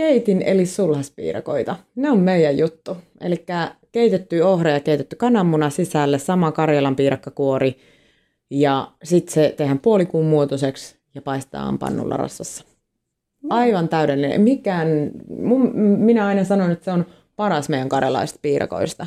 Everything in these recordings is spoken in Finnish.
keitin eli sulhaspiirakoita. Ne on meidän juttu. Eli keitetty ohra ja keitetty kananmuna sisälle, sama Karjalan piirakkakuori. Ja sitten se tehdään puolikuun muotoiseksi ja paistaa pannulla rassassa. Aivan täydellinen. Mikään, mun, minä aina sanon, että se on paras meidän karjalaisista piirakoista.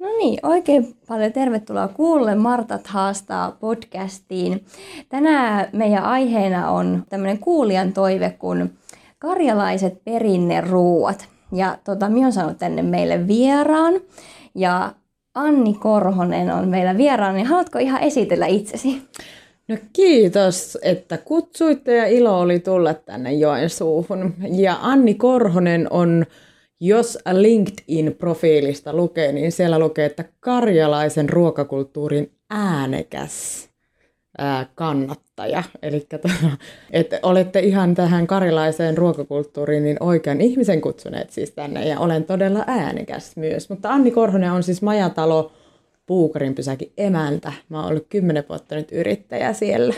No niin, oikein paljon tervetuloa kuulle Martat haastaa podcastiin. Tänään meidän aiheena on tämmöinen kuulijan toive kuin karjalaiset perinneruuat. Ja tota, minä olen saanut tänne meille vieraan ja Anni Korhonen on meillä vieraan, niin haluatko ihan esitellä itsesi? No kiitos, että kutsuitte ja ilo oli tulla tänne Joensuuhun. Ja Anni Korhonen on jos LinkedIn-profiilista lukee, niin siellä lukee, että karjalaisen ruokakulttuurin äänekäs ää, kannattaja. Eli että olette ihan tähän karjalaiseen ruokakulttuuriin niin oikean ihmisen kutsuneet siis tänne, ja olen todella äänekäs myös. Mutta Anni Korhonen on siis Majatalo Puukarin pysäkin emäntä. Mä oon ollut kymmenen vuotta nyt yrittäjä siellä.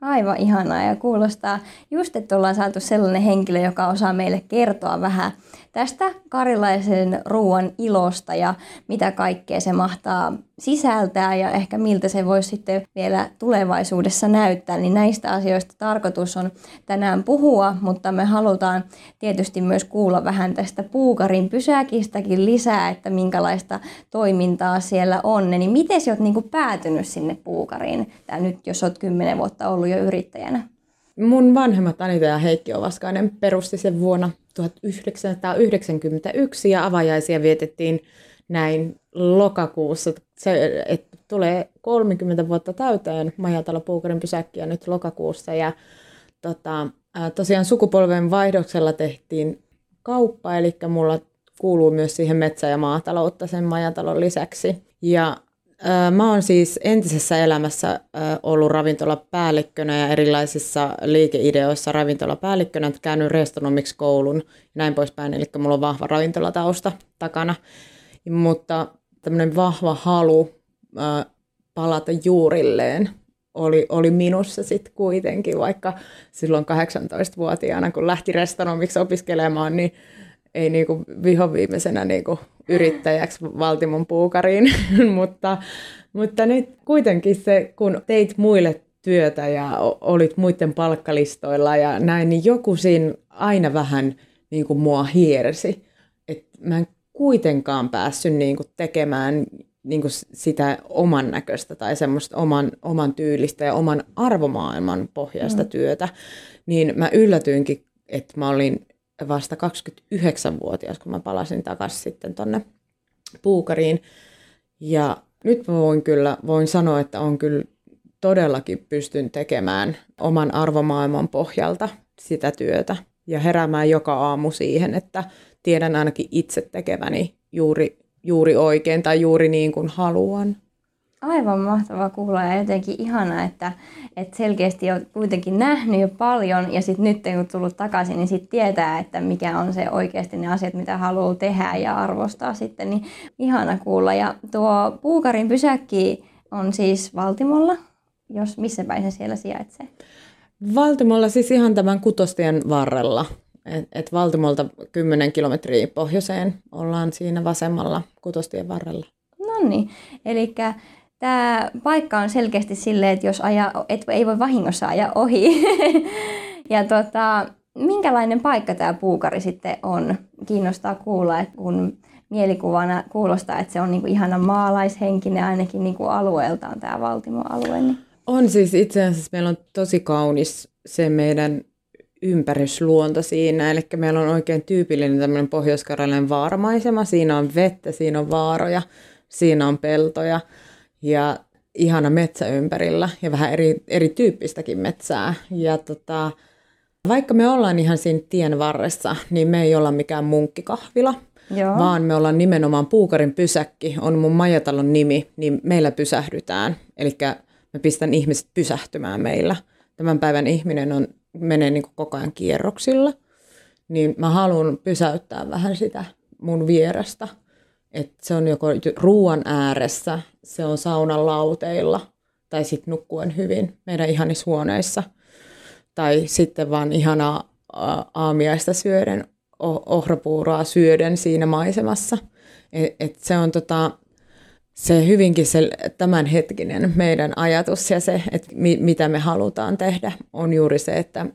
Aivan ihanaa ja kuulostaa just, että ollaan saatu sellainen henkilö, joka osaa meille kertoa vähän tästä karilaisen ruoan ilosta ja mitä kaikkea se mahtaa sisältää ja ehkä miltä se voisi sitten vielä tulevaisuudessa näyttää, niin näistä asioista tarkoitus on tänään puhua, mutta me halutaan tietysti myös kuulla vähän tästä puukarin pysäkistäkin lisää, että minkälaista toimintaa siellä on. Niin miten sä oot niinku päätynyt sinne puukariin, Tää nyt jos oot kymmenen vuotta ollut jo yrittäjänä? Mun vanhemmat Anita ja Heikki Ovaskainen perusti sen vuonna 1991 ja avajaisia vietettiin näin lokakuussa. Se, että tulee 30 vuotta täyteen Majatalo Puukarin pysäkkiä nyt lokakuussa ja tota, tosiaan sukupolven vaihdoksella tehtiin kauppa, eli mulla kuuluu myös siihen metsä- ja maataloutta sen majatalon lisäksi. Ja Mä oon siis entisessä elämässä ollut ravintolapäällikkönä ja erilaisissa liikeideoissa ravintolapäällikkönä, käynyt restonomiksi koulun ja näin poispäin, eli mulla on vahva ravintolatausta takana. Mutta tämmöinen vahva halu palata juurilleen oli, oli minussa sitten kuitenkin, vaikka silloin 18-vuotiaana, kun lähti restonomiksi opiskelemaan, niin ei niinku vihoviimeisenä niinku yrittäjäksi Valtimon puukariin, mutta, mutta nyt kuitenkin se, kun teit muille työtä ja olit muiden palkkalistoilla ja näin, niin joku siinä aina vähän niin kuin mua hiersi. Että mä en kuitenkaan päässyt niin kuin tekemään niin kuin sitä oman näköistä tai semmoista oman, oman tyylistä ja oman arvomaailman pohjaista mm. työtä, niin mä yllätyinkin, että mä olin vasta 29-vuotias, kun mä palasin takaisin sitten tonne puukariin. Ja nyt mä voin kyllä voin sanoa, että on kyllä todellakin pystyn tekemään oman arvomaailman pohjalta sitä työtä ja heräämään joka aamu siihen, että tiedän ainakin itse tekeväni juuri, juuri oikein tai juuri niin kuin haluan. Aivan mahtavaa kuulla ja jotenkin ihana, että, että selkeästi olet kuitenkin nähnyt jo paljon ja sitten nyt kun tullut takaisin, niin sitten tietää, että mikä on se oikeasti ne asiat, mitä haluaa tehdä ja arvostaa sitten, niin ihana kuulla. Ja tuo Puukarin pysäkki on siis Valtimolla, jos missä päin se siellä sijaitsee? Valtimolla siis ihan tämän kutostien varrella. Et, et Valtimolta 10 kilometriä pohjoiseen ollaan siinä vasemmalla kutostien varrella. No niin, eli Tämä paikka on selkeästi silleen, että jos aja, et ei voi vahingossa ajaa ohi. ja tota, minkälainen paikka tämä puukari sitten on? Kiinnostaa kuulla, että kun mielikuvana kuulostaa, että se on niinku ihana maalaishenkinen ainakin niinku alueeltaan tämä Valtimo-alue. Niin. On siis itse asiassa meillä on tosi kaunis se meidän ympärysluonto siinä. Eli meillä on oikein tyypillinen tämmöinen pohjois vaaramaisema. Siinä on vettä, siinä on vaaroja, siinä on peltoja. Ja ihana metsä ympärillä ja vähän eri, erityyppistäkin metsää. Ja tota, vaikka me ollaan ihan siinä tien varressa, niin me ei olla mikään munkkikahvila, Joo. vaan me ollaan nimenomaan Puukarin pysäkki, on mun majatalon nimi, niin meillä pysähdytään. Eli me pistän ihmiset pysähtymään meillä. Tämän päivän ihminen on, menee niin koko ajan kierroksilla, niin mä haluan pysäyttää vähän sitä mun vierestä. Että se on joko ruoan ääressä, se on saunan lauteilla tai sitten nukkuen hyvin meidän ihanissa huoneissa. Tai sitten vaan ihanaa aamiaista syöden, ohrapuuroa syöden siinä maisemassa. Et, et se on tota, se hyvinkin se tämänhetkinen meidän ajatus ja se, että mi, mitä me halutaan tehdä, on juuri se, että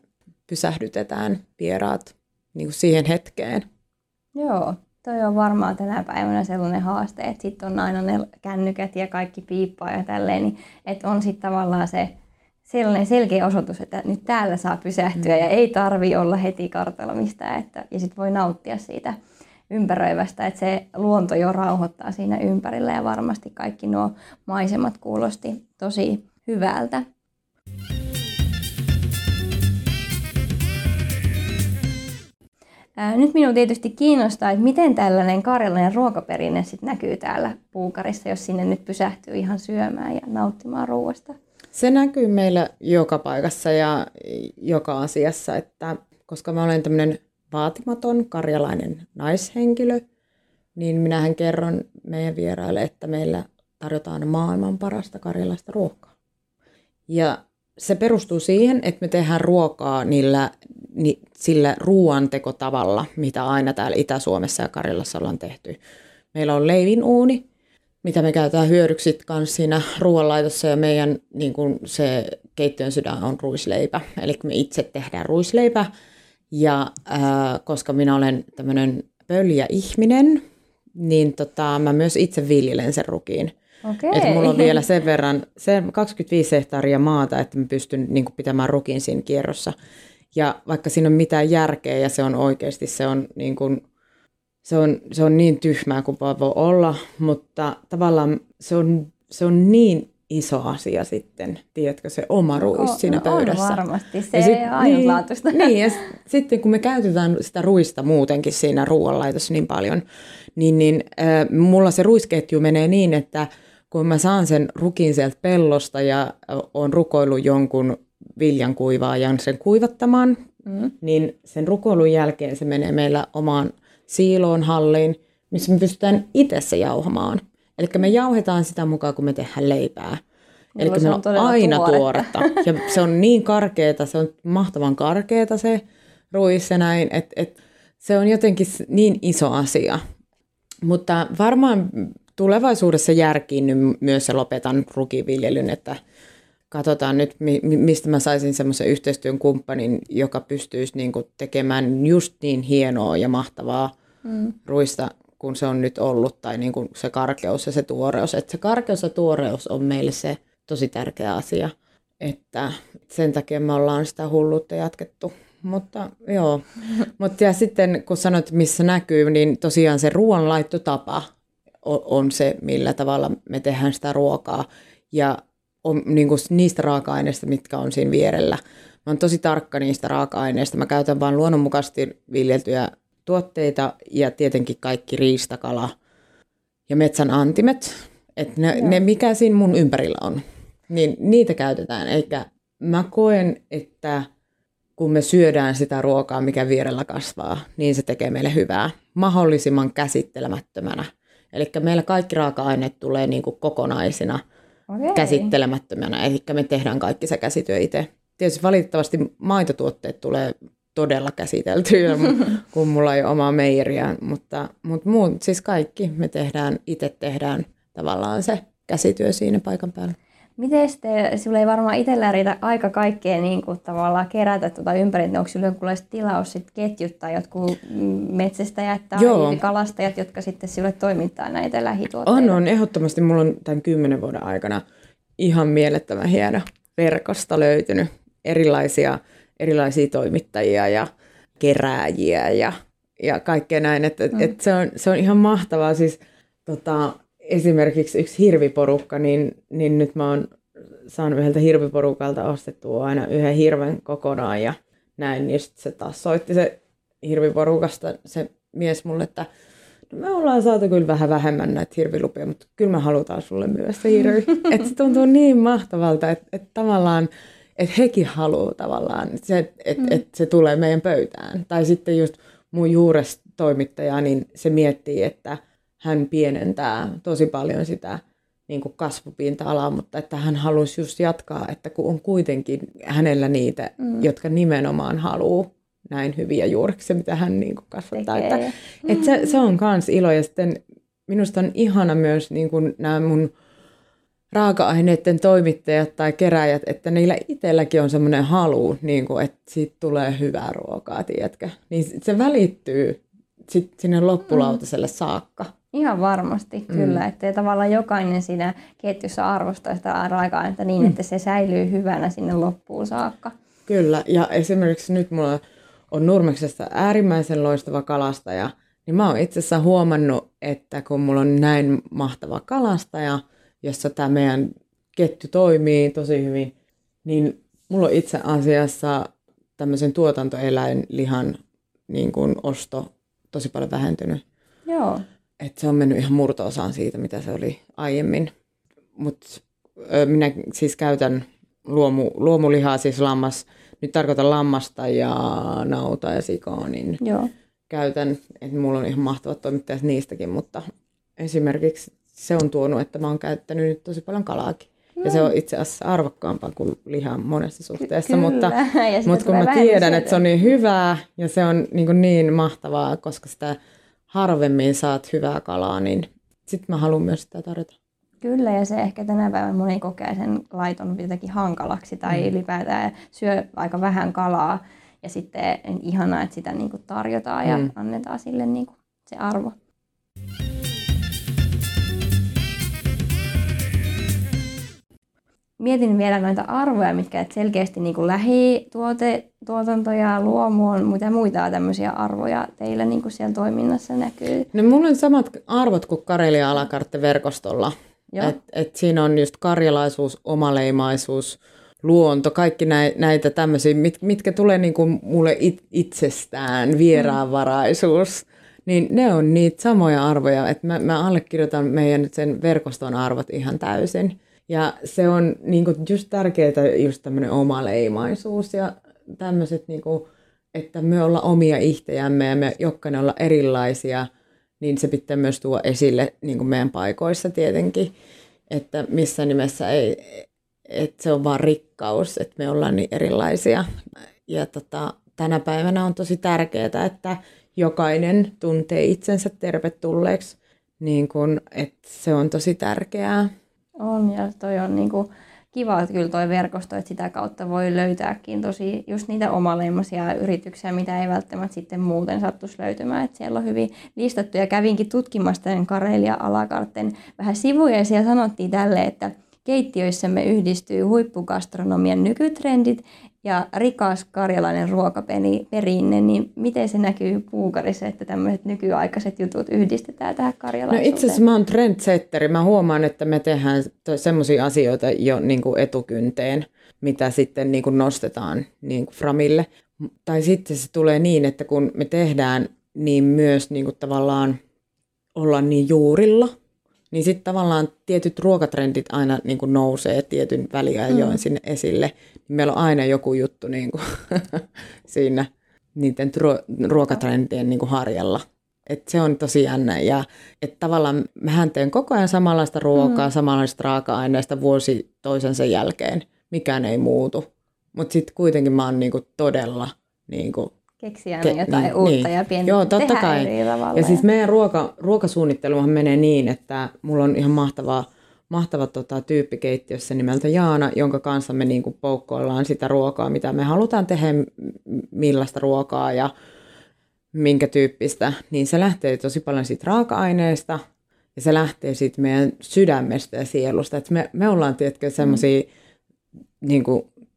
pysähdytetään vieraat niin kuin siihen hetkeen. Joo, toi on varmaan tänä päivänä sellainen haaste, että sitten on aina ne kännykät ja kaikki piippaa ja tälleen, niin että on sitten tavallaan se sellainen selkeä osoitus, että nyt täällä saa pysähtyä mm. ja ei tarvi olla heti kartalla mistään, että, ja sitten voi nauttia siitä ympäröivästä, että se luonto jo rauhoittaa siinä ympärillä ja varmasti kaikki nuo maisemat kuulosti tosi hyvältä. Nyt minun tietysti kiinnostaa, että miten tällainen karjalainen ruokaperinne sit näkyy täällä Puukarissa, jos sinne nyt pysähtyy ihan syömään ja nauttimaan ruoasta. Se näkyy meillä joka paikassa ja joka asiassa, että koska mä olen tämmöinen vaatimaton karjalainen naishenkilö, niin minähän kerron meidän vieraille, että meillä tarjotaan maailman parasta karjalaista ruokaa. Ja se perustuu siihen, että me tehdään ruokaa niillä, ni, sillä ruoantekotavalla, mitä aina täällä Itä-Suomessa ja Karjalassa ollaan tehty. Meillä on leivin uuni, mitä me käytetään hyödyksi kanssa siinä ruoanlaitossa ja meidän niin kun se keittiön sydän on ruisleipä. Eli me itse tehdään ruisleipä ja äh, koska minä olen tämmöinen pöljä ihminen, niin tota, mä myös itse viljelen sen rukiin. Okay. Että mulla on vielä sen verran, se 25 hehtaaria maata, että mä pystyn niin kuin, pitämään rukin siinä kierrossa. Ja vaikka siinä on mitään järkeä ja se on oikeasti, se on niin, kuin, se on, se on niin tyhmää kuin voi olla, mutta tavallaan se on, se on niin iso asia sitten, tiedätkö, se oma ruis siinä no, pöydässä. On varmasti, se sit, ainutlaatuista. Niin, niin, ja sitten kun me käytetään sitä ruista muutenkin siinä ruoanlaitossa niin paljon, niin, niin äh, mulla se ruisketju menee niin, että kun mä saan sen rukin sieltä pellosta ja on rukoillut jonkun viljan kuivaajan sen kuivattamaan, mm. niin sen rukoilun jälkeen se menee meillä omaan siiloon, halliin, missä me pystytään itse se jauhamaan. Eli me jauhetaan sitä mukaan, kun me tehdään leipää. Eli meillä on, on aina tuoretta. tuoretta. Ja se on niin karkeeta, se on mahtavan karkeeta se ruis ja näin, että et se on jotenkin niin iso asia. Mutta varmaan tulevaisuudessa järkiin myös se lopetan rukiviljelyn, että katsotaan nyt, mistä mä saisin semmoisen yhteistyön kumppanin, joka pystyisi niin tekemään just niin hienoa ja mahtavaa mm. ruista kun se on nyt ollut, tai niin kuin se karkeus ja se tuoreus. Että se karkeus ja tuoreus on meille se tosi tärkeä asia, että sen takia me ollaan sitä hulluutta jatkettu. Mutta joo, mutta ja sitten kun sanoit, missä näkyy, niin tosiaan se ruoanlaittotapa on, on se, millä tavalla me tehdään sitä ruokaa. Ja on, niin kuin niistä raaka-aineista, mitkä on siinä vierellä. Mä oon tosi tarkka niistä raaka-aineista. Mä käytän vain luonnonmukaisesti viljeltyjä tuotteita ja tietenkin kaikki riistakala ja metsän antimet. Että ne, ne, mikä siinä mun ympärillä on, niin niitä käytetään. Eikä mä koen, että kun me syödään sitä ruokaa, mikä vierellä kasvaa, niin se tekee meille hyvää mahdollisimman käsittelemättömänä. Eli meillä kaikki raaka-aineet tulee niin kuin kokonaisina okay. käsittelemättömänä, eli me tehdään kaikki se käsityö itse. Tietysti valitettavasti maitotuotteet tulee todella käsiteltyä, kun mulla ei ole omaa meijeriä, mutta, mutta muut, siis kaikki me tehdään, itse tehdään tavallaan se käsityö siinä paikan päällä. Miten te, sinulla ei varmaan itsellä riitä aika kaikkea niin kuin tavallaan kerätä tuota ympäri, onko sinulla jonkunlaista tilaus sit ketjuttaa jotkut metsästäjät tai Joo. kalastajat, jotka sitten sinulle toimittaa näitä lähituotteita? On, on. Ehdottomasti mulla on tämän kymmenen vuoden aikana ihan mielettömän hieno verkosto löytynyt erilaisia erilaisia toimittajia ja kerääjiä ja, ja kaikkea näin. Että mm. et se, on, se on ihan mahtavaa. Siis, tota, esimerkiksi yksi hirviporukka, niin, niin nyt mä oon saanut yhdeltä hirviporukalta ostettua aina yhden hirven kokonaan ja näin, niin sitten se taas soitti se hirviporukasta se mies mulle, että no me ollaan saatu kyllä vähän vähemmän näitä hirvilupia, mutta kyllä me halutaan sulle myös se hirvi. että se tuntuu niin mahtavalta, että, että tavallaan, että hekin haluaa tavallaan, että se, että, mm. että se tulee meidän pöytään. Tai sitten just mun juures toimittaja, niin se miettii, että hän pienentää tosi paljon sitä niin kuin kasvupinta-alaa, mutta että hän halusi just jatkaa, että kun on kuitenkin hänellä niitä, mm. jotka nimenomaan haluaa näin hyviä juureksi, mitä hän niin kuin kasvattaa. Että, mm. että se, se on myös ilo. Ja sitten minusta on ihana myös niin kuin nämä mun raaka-aineiden toimittajat tai keräjät, että niillä itselläkin on semmoinen halu, niin kuin, että siitä tulee hyvää ruokaa, tiedätkö? Niin se välittyy sit sinne loppulautaselle mm. saakka. Ihan varmasti, mm. kyllä. Että tavallaan jokainen siinä ketjussa arvostaa sitä raaka-ainetta niin, mm. että se säilyy hyvänä sinne loppuun saakka. Kyllä, ja esimerkiksi nyt mulla on Nurmeksesta äärimmäisen loistava kalastaja, niin mä oon itse asiassa huomannut, että kun mulla on näin mahtava kalastaja, jossa tämä meidän ketju toimii tosi hyvin, niin mulla on itse asiassa tämmöisen tuotantoeläinlihan niin kuin osto tosi paljon vähentynyt. Joo. Et se on mennyt ihan murto-osaan siitä, mitä se oli aiemmin. Mutta minä siis käytän luomu, luomulihaa, siis lammas, nyt tarkoitan lammasta ja nauta ja sikoa, niin Joo. käytän, että mulla on ihan mahtavat toimittajat niistäkin, mutta esimerkiksi se on tuonut, että mä oon käyttänyt nyt tosi paljon kalaakin. No. Ja se on itse asiassa arvokkaampaa kuin liha monessa suhteessa, Ky- mutta, mutta kun mä tiedän, että se on niin hyvää ja se on niin, niin mahtavaa, koska sitä harvemmin saat hyvää kalaa, niin sitten mä haluan myös sitä tarjota. Kyllä, ja se ehkä tänä päivänä moni kokee sen laiton jotenkin hankalaksi tai mm. ylipäätään syö aika vähän kalaa. Ja sitten ihanaa, että sitä niin kuin tarjotaan ja mm. annetaan sille niin kuin se arvo. Mietin vielä noita arvoja, mitkä et selkeästi niin kuin lähituotanto ja luomu on, mitä muita tämmöisiä arvoja teillä niin kuin siellä toiminnassa näkyy? No mulla on samat arvot kuin Karelia Alakartte-verkostolla. Et, et siinä on just karjalaisuus, omaleimaisuus, luonto, kaikki näitä tämmöisiä, mit, mitkä tulee niin kuin mulle it, itsestään, vieraanvaraisuus, niin ne on niitä samoja arvoja, että mä, mä allekirjoitan meidän sen verkoston arvot ihan täysin. Ja se on niin kuin just tärkeää just tämmöinen omaleimaisuus ja tämmöiset, niin kuin, että me ollaan omia ihtejämme ja me jokainen olla erilaisia – niin se pitää myös tuoda esille niin kuin meidän paikoissa tietenkin, että missä nimessä ei, että se on vaan rikkaus, että me ollaan niin erilaisia. Ja tota, tänä päivänä on tosi tärkeää, että jokainen tuntee itsensä tervetulleeksi, niin kun, että se on tosi tärkeää. On, ja toi on niin kuin kiva että kyllä toi verkosto, että sitä kautta voi löytääkin tosi just niitä omaleimaisia yrityksiä, mitä ei välttämättä sitten muuten sattuisi löytymään. Että siellä on hyvin listattu ja kävinkin tutkimassa tämän Karelia Alakarten vähän sivuja ja siellä sanottiin tälle, että keittiöissämme yhdistyy huippugastronomian nykytrendit ja rikas karjalainen ruokaperinne, niin miten se näkyy Puukarissa, että tämmöiset nykyaikaiset jutut yhdistetään tähän karjalaisuuteen? No itse asiassa mä oon trendsetteri. Mä huomaan, että me tehdään semmoisia asioita jo niin kuin etukynteen, mitä sitten niin kuin nostetaan niin kuin Framille. Tai sitten se tulee niin, että kun me tehdään, niin myös niin kuin tavallaan ollaan niin juurilla – niin sitten tavallaan tietyt ruokatrendit aina niin kuin nousee tietyn väliajoin mm. sinne esille. Meillä on aina joku juttu niin kuin siinä niiden ruo- ruokatrendien niin kuin harjalla. Et se on tosi jännä. Ja et tavallaan mähän teen koko ajan samanlaista ruokaa, mm. samanlaista raaka-aineista vuosi toisensa jälkeen. Mikään ei muutu. Mutta sitten kuitenkin mä oon niinku todella niinku keksiä Ke- jotain niin, uutta niin. ja pientä Joo, totta kai. Ja siis meidän ruoka, ruokasuunnitteluhan menee niin, että mulla on ihan mahtava, mahtava tota, tyyppi keittiössä nimeltä Jaana, jonka kanssa me niin poukkoillaan sitä ruokaa, mitä me halutaan tehdä, millaista ruokaa ja minkä tyyppistä. Niin se lähtee tosi paljon siitä raaka-aineesta ja se lähtee siitä meidän sydämestä ja sielusta. Et me, me ollaan tietenkin semmoisia mm. niin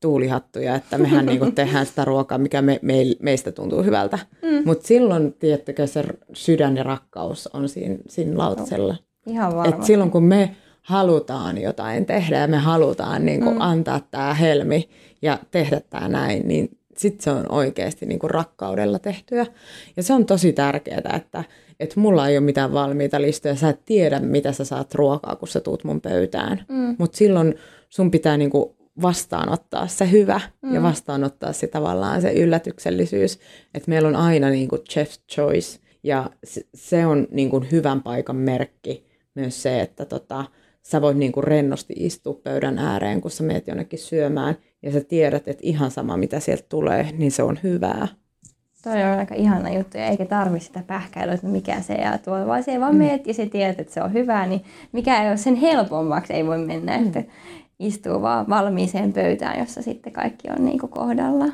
tuulihattuja, että mehän niinku tehdään sitä ruokaa, mikä me, me, meistä tuntuu hyvältä. Mm. Mutta silloin, tiettäkö, se sydän ja rakkaus on siinä, siinä lautasella. Ihan Et silloin kun me halutaan jotain tehdä ja me halutaan niin kuin mm. antaa tämä helmi ja tehdä tämä näin, niin sitten se on oikeasti niin kuin rakkaudella tehtyä. Ja se on tosi tärkeää, että, että mulla ei ole mitään valmiita listoja, sä et tiedä, mitä sä saat ruokaa, kun sä tuut mun pöytään. Mm. Mutta silloin sun pitää niin kuin vastaanottaa se hyvä mm. ja vastaanottaa se tavallaan se yllätyksellisyys, että meillä on aina niin kuin chef's choice ja se- on niin kuin hyvän paikan merkki myös se, että tota, sä voit niin kuin rennosti istua pöydän ääreen, kun sä meet jonnekin syömään ja sä tiedät, että ihan sama mitä sieltä tulee, niin se on hyvää. Toi on aika ihana juttu ja eikä tarvi sitä pähkäilyä, että mikä se ja tuo, vaan se vaan meet ja sä tiedät, että se on hyvää, niin mikä ei ole sen helpommaksi ei voi mennä, että istuu vaan valmiiseen pöytään, jossa sitten kaikki on niin kuin kohdalla.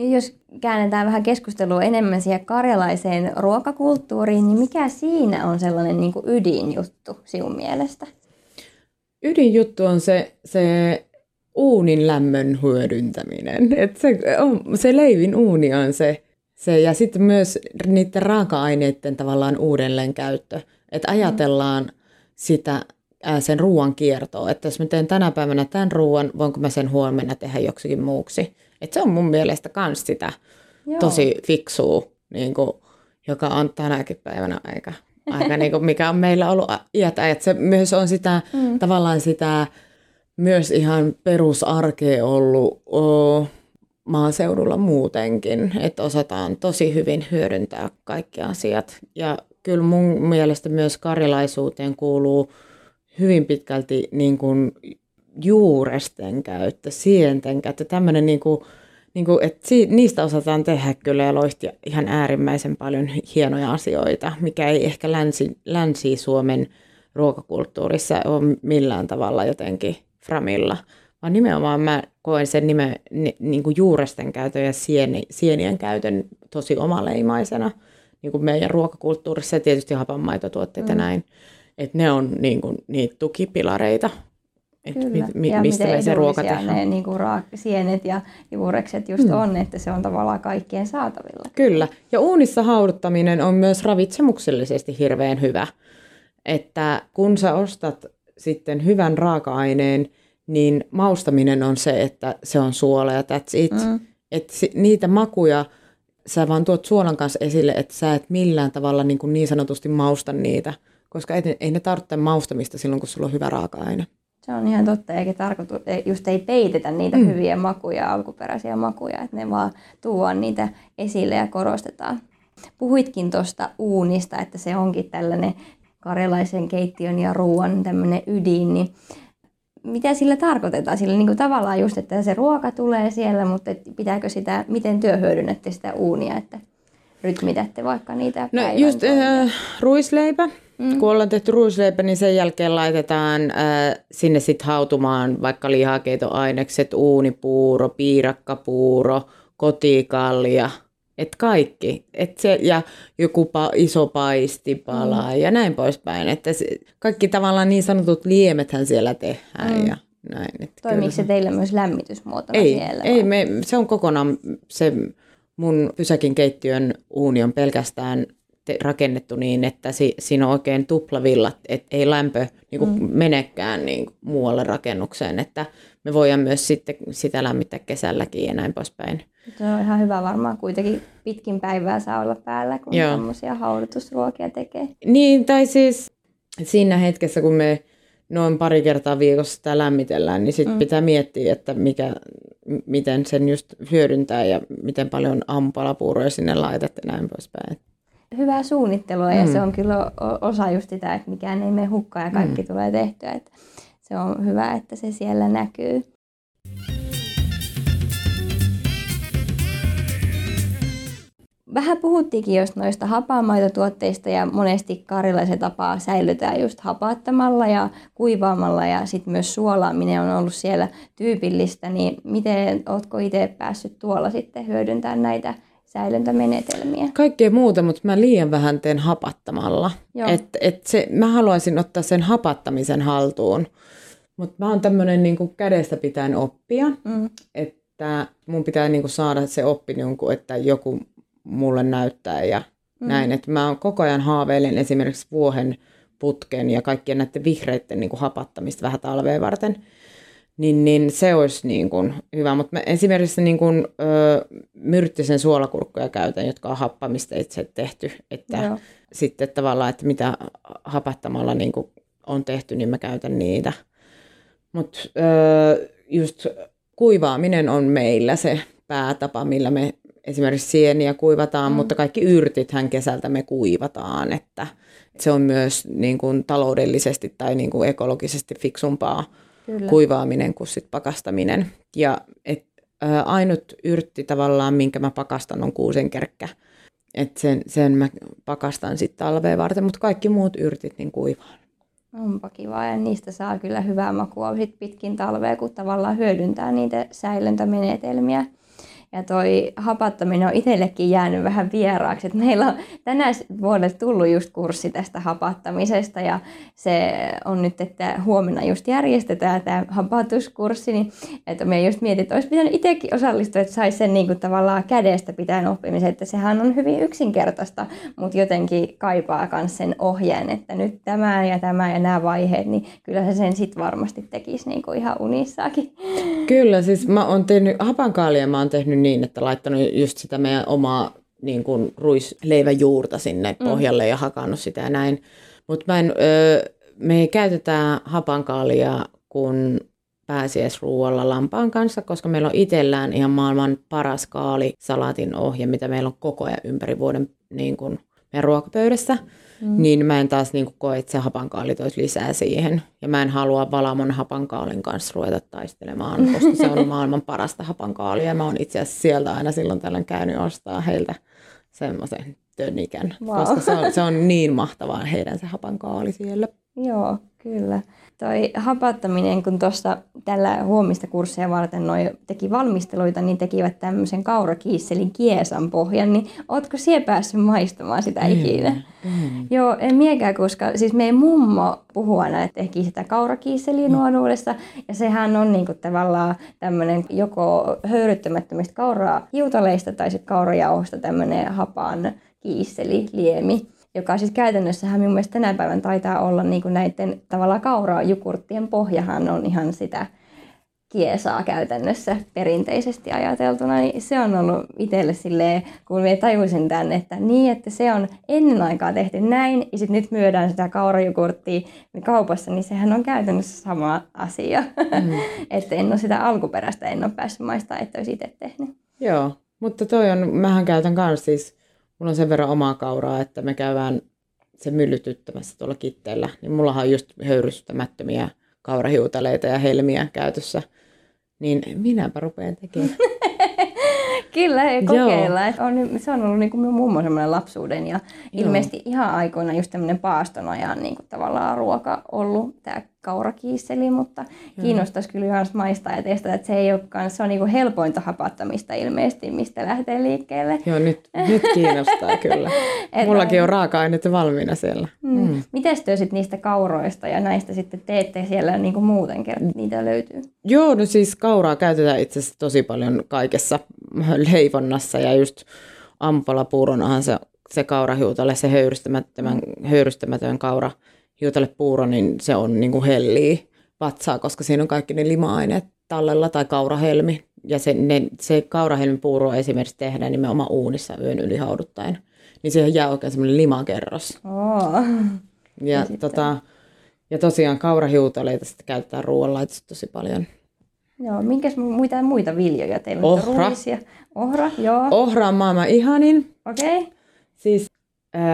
Nyt jos käännetään vähän keskustelua enemmän siihen karjalaiseen ruokakulttuuriin, niin mikä siinä on sellainen niin kuin ydinjuttu sinun mielestä? Ydinjuttu on se, se uunin lämmön hyödyntäminen. Et se, on, se leivin uuni on se, se ja sitten myös niiden raaka-aineiden tavallaan uudelleenkäyttö. Että ajatellaan sitä sen ruoan kiertoa, että jos mä teen tänä päivänä tämän ruoan, voinko mä sen huomenna tehdä joksikin muuksi. Et se on mun mielestä myös sitä Joo. tosi fiksua, niin kuin, joka on tänäkin päivänä aika, aika niin kuin, mikä on meillä ollut iät ajat. Se myös on sitä mm. tavallaan sitä myös ihan perusarkea ollut o, maaseudulla muutenkin, että osataan tosi hyvin hyödyntää kaikki asiat. Ja kyllä mun mielestä myös karjalaisuuteen kuuluu hyvin pitkälti niin kuin juuresten käyttö, sienten käyttö, tämmöinen niin kuin, niin kuin, että si- niistä osataan tehdä kyllä ja loistia ihan äärimmäisen paljon hienoja asioita, mikä ei ehkä länsi, Länsi-Suomen ruokakulttuurissa ole millään tavalla jotenkin framilla, vaan nimenomaan mä koen sen nime, ni, niin kuin juuresten käytön ja sieni, sienien käytön tosi omaleimaisena niin kuin meidän ruokakulttuurissa ja tietysti hapanmaitotuotteet mm. ja näin. Että ne on niin kuin, niitä tukipilareita, että mi, ja mistä me se ruoka tehdään. ne niin kuin raak- sienet ja juurekset just mm. on, että se on tavallaan kaikkien saatavilla. Kyllä. Ja uunissa hauduttaminen on myös ravitsemuksellisesti hirveän hyvä. Että kun sä ostat sitten hyvän raaka-aineen, niin maustaminen on se, että se on suola ja that's it. Mm. Että niitä makuja sä vaan tuot suolan kanssa esille, että sä et millään tavalla niin, kuin niin sanotusti mausta niitä. Koska ei, ei ne tarvitse maustamista silloin, kun sulla on hyvä raaka-aine. Se on ihan totta, eikä tarkoitu, just ei peitetä niitä mm. hyviä makuja, alkuperäisiä makuja, että ne vaan tuodaan niitä esille ja korostetaan. Puhuitkin tuosta uunista, että se onkin tällainen karjalaisen keittiön ja ruoan tämmöinen ydin, niin mitä sillä tarkoitetaan? Sillä niin kuin tavallaan just, että se ruoka tulee siellä, mutta pitääkö sitä, miten työ hyödynnätte sitä uunia, että rytmitätte vaikka niitä No just äh, ruisleipä. Mm. Kun ollaan tehty ruisleipä, niin sen jälkeen laitetaan äh, sinne sitten hautumaan vaikka lihakeitoainekset, uunipuuro, piirakkapuuro, kotikalja, et kaikki. Et se, ja joku pa, iso paistipala mm. ja näin poispäin. Että se, kaikki tavallaan niin sanotut liemethän siellä tehdään mm. ja näin. Et Toimiiko se teillä myös lämmitysmuotona ei, siellä? ei vai? me, se on kokonaan se mun pysäkin keittiön uuni on pelkästään rakennettu niin, että si, siinä on oikein tuplavillat, että ei lämpö niin kuin mm. menekään niin kuin muualle rakennukseen, että me voidaan myös sitten sitä lämmittää kesälläkin ja näin poispäin. Se on ihan hyvä varmaan kuitenkin pitkin päivää saa olla päällä, kun tämmöisiä haudutusruokia tekee. Niin, tai siis siinä hetkessä, kun me noin pari kertaa viikossa sitä lämmitellään, niin sitten mm. pitää miettiä, että mikä, miten sen just hyödyntää ja miten paljon aamupalapuuroja sinne laitat ja näin poispäin. Hyvää suunnittelua ja se on kyllä osa just sitä, että mikään ei mene hukkaan ja kaikki mm. tulee tehtyä. Että se on hyvä, että se siellä näkyy. Vähän puhuttiinkin just noista hapaamaitotuotteista ja monesti karilaisen tapaa säilytään just hapattamalla ja kuivaamalla ja sitten myös suolaaminen on ollut siellä tyypillistä, niin miten ootko itse päässyt tuolla sitten hyödyntämään näitä säilöntämenetelmiä? Kaikkea muuta, mutta mä liian vähän teen hapattamalla. Joo. Et, et se, mä haluaisin ottaa sen hapattamisen haltuun, mutta mä oon tämmöinen niin kädestä pitäen oppia, Mm. että mun pitää niin kuin saada se oppi, niin kuin, että joku mulle näyttää ja mm. näin. Että mä koko ajan haaveilen esimerkiksi vuohen putken ja kaikkien näiden vihreiden niin kuin hapattamista vähän talveen varten. Niin, niin se olisi niin kuin hyvä. Mutta mä esimerkiksi niin kuin, ö, myrttisen suolakurkkuja käytän, jotka on happamista itse tehty. Että Joo. sitten tavallaan, että mitä hapattamalla niin kuin on tehty, niin mä käytän niitä. Mutta just kuivaaminen on meillä se päätapa, millä me esimerkiksi sieniä kuivataan, mm. mutta kaikki yrtithän kesältä me kuivataan, että se on myös niin kuin taloudellisesti tai niin kuin ekologisesti fiksumpaa Kyllä. kuivaaminen kuin sit pakastaminen. Ja et, ä, ainut yrtti tavallaan, minkä mä pakastan, on kuusenkerkkä. Et sen, sen mä pakastan sitten talveen varten, mutta kaikki muut yrtit niin kuivaan. Onpa kiva ja niistä saa kyllä hyvää makua sit pitkin talvea, kun tavallaan hyödyntää niitä säilöntämenetelmiä. Ja toi hapattaminen on itsellekin jäänyt vähän vieraaksi. Et meillä on tänä vuodelle tullut just kurssi tästä hapattamisesta ja se on nyt, että huomenna just järjestetään tämä hapatuskurssi, niin että me just mietin, että olisi pitänyt itsekin osallistua, että saisi sen niin kuin tavallaan kädestä pitäen oppimisen, että sehän on hyvin yksinkertaista, mutta jotenkin kaipaa myös sen ohjeen, että nyt tämä ja tämä ja nämä vaiheet, niin kyllä se sen sitten varmasti tekisi niin kuin ihan unissaakin. Kyllä, siis mä oon tehnyt, hapankaalia mä oon tehnyt niin, että laittanut just sitä meidän omaa niin kuin ruisleiväjuurta sinne mm. pohjalle ja hakannut sitä ja näin. Mutta me ei käytetä hapankaalia kun pääsiäisruualla lampaan kanssa, koska meillä on itsellään ihan maailman paras kaali salatin ohje, mitä meillä on koko ajan ympäri vuoden niin kuin meidän ruokapöydässä. Mm. Niin mä en taas niin kuin koe, että se hapankaali toisi lisää siihen. Ja mä en halua Valamon hapankaalin kanssa ruveta taistelemaan, koska se on maailman parasta hapankaalia. Mä oon itse asiassa sieltä aina silloin tällöin käynyt ostaa heiltä semmoisen tönikän, wow. koska se on, se on niin mahtavaa heidän se hapankaali siellä. Joo, kyllä. Toi hapattaminen, kun tuossa tällä huomista kursseja varten noi teki valmisteluita, niin tekivät tämmöisen kaurakiisselin kiesan pohjan, niin ootko siellä päässyt maistamaan sitä mm, ikinä? Mm. Joo, en miekään, koska siis meidän mummo puhuu aina, että teki sitä kaurakiisseliä mm. nuoruudessa, ja sehän on niinku tavallaan tämmöinen joko höyryttämättömistä kauraa hiutaleista tai sitten kaurajauhosta tämmöinen hapan kiisseli, liemi joka siis käytännössähän minun mielestä tänä päivän taitaa olla niin kuin näiden tavallaan kaurajukurttien pohjahan on ihan sitä kiesaa käytännössä perinteisesti ajateltuna, niin se on ollut itselle silleen, kun me tajusin tämän, että niin, että se on ennen aikaa tehty näin, ja sitten nyt myydään sitä kaurajukurttia kaupassa, niin sehän on käytännössä sama asia. Mm. että en ole sitä alkuperäistä, en ole päässyt maistaa, että olisi itse tehnyt. Joo, mutta toi on, mähän käytän kanssa siis mulla on sen verran omaa kauraa, että me käydään se myllytyttämässä tuolla kitteellä, niin mullahan on just höyrystämättömiä kaurahiutaleita ja helmiä käytössä. Niin minäpä rupean tekemään. Kyllä, ei kokeilla. On, se on ollut niin kuin mummo semmoinen lapsuuden ja Joo. ilmeisesti ihan aikoina just tämmöinen paaston ajan niin kuin tavallaan ruoka ollut tämä kaurakiisseli, mutta Joo. kiinnostaisi kyllä myös maistaa ja testata, että se ei olekaan, se on niin kuin helpointa hapattamista ilmeisesti, mistä lähtee liikkeelle. Joo, nyt, nyt kiinnostaa kyllä. Mullakin on raaka-aineet valmiina siellä. Mm. Mm. Miten te sitten niistä kauroista ja näistä sitten teette siellä niin kuin muuten, kerran niitä löytyy? Joo, no siis kauraa käytetään itse asiassa tosi paljon kaikessa leivonnassa ja just ampalapuuronahan se, se kaurahiutalle, se höyrystämätön, mm. höyrystämätön kaura hiutalle puuro, niin se on niin kuin hellii vatsaa, koska siinä on kaikki ne lima-aineet tallella tai kaurahelmi. Ja se, ne, se kaurahelmipuuro esimerkiksi tehdään nimenomaan uunissa yön yli hauduttaen. Niin siihen jää oikein semmoinen limakerros. Oh. Ja, tota, ja tosiaan kaurahiutaleita sitten käytetään ruoanlaitossa tosi paljon. Joo, minkäs muita, muita viljoja teillä on? Ohra. Ohra, joo. Ohra on maailman ihanin. Okei. Okay. Siis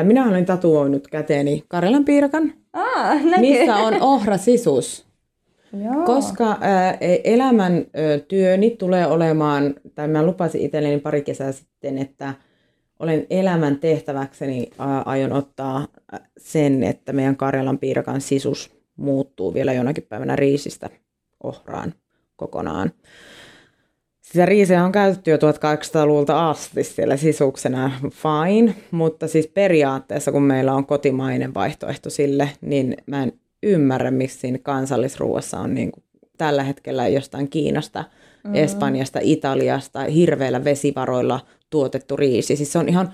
minä olen tatuoinut käteeni Karjalan piirakan, Aa, missä on ohra sisus. Joo. Koska äh, elämän työni tulee olemaan, tai mä lupasin itselleni pari kesää sitten, että olen elämän tehtäväkseni aion ottaa sen, että meidän Karjalan piirakan sisus muuttuu vielä jonakin päivänä riisistä ohraan kokonaan. Sitä riisiä on käytetty jo 1800-luvulta asti siellä sisuksena, fine, mutta siis periaatteessa kun meillä on kotimainen vaihtoehto sille, niin mä en ymmärrä, miksi siinä kansallisruuassa on niin kuin tällä hetkellä jostain Kiinasta, mm. Espanjasta, Italiasta hirveillä vesivaroilla tuotettu riisi. Siis se on ihan,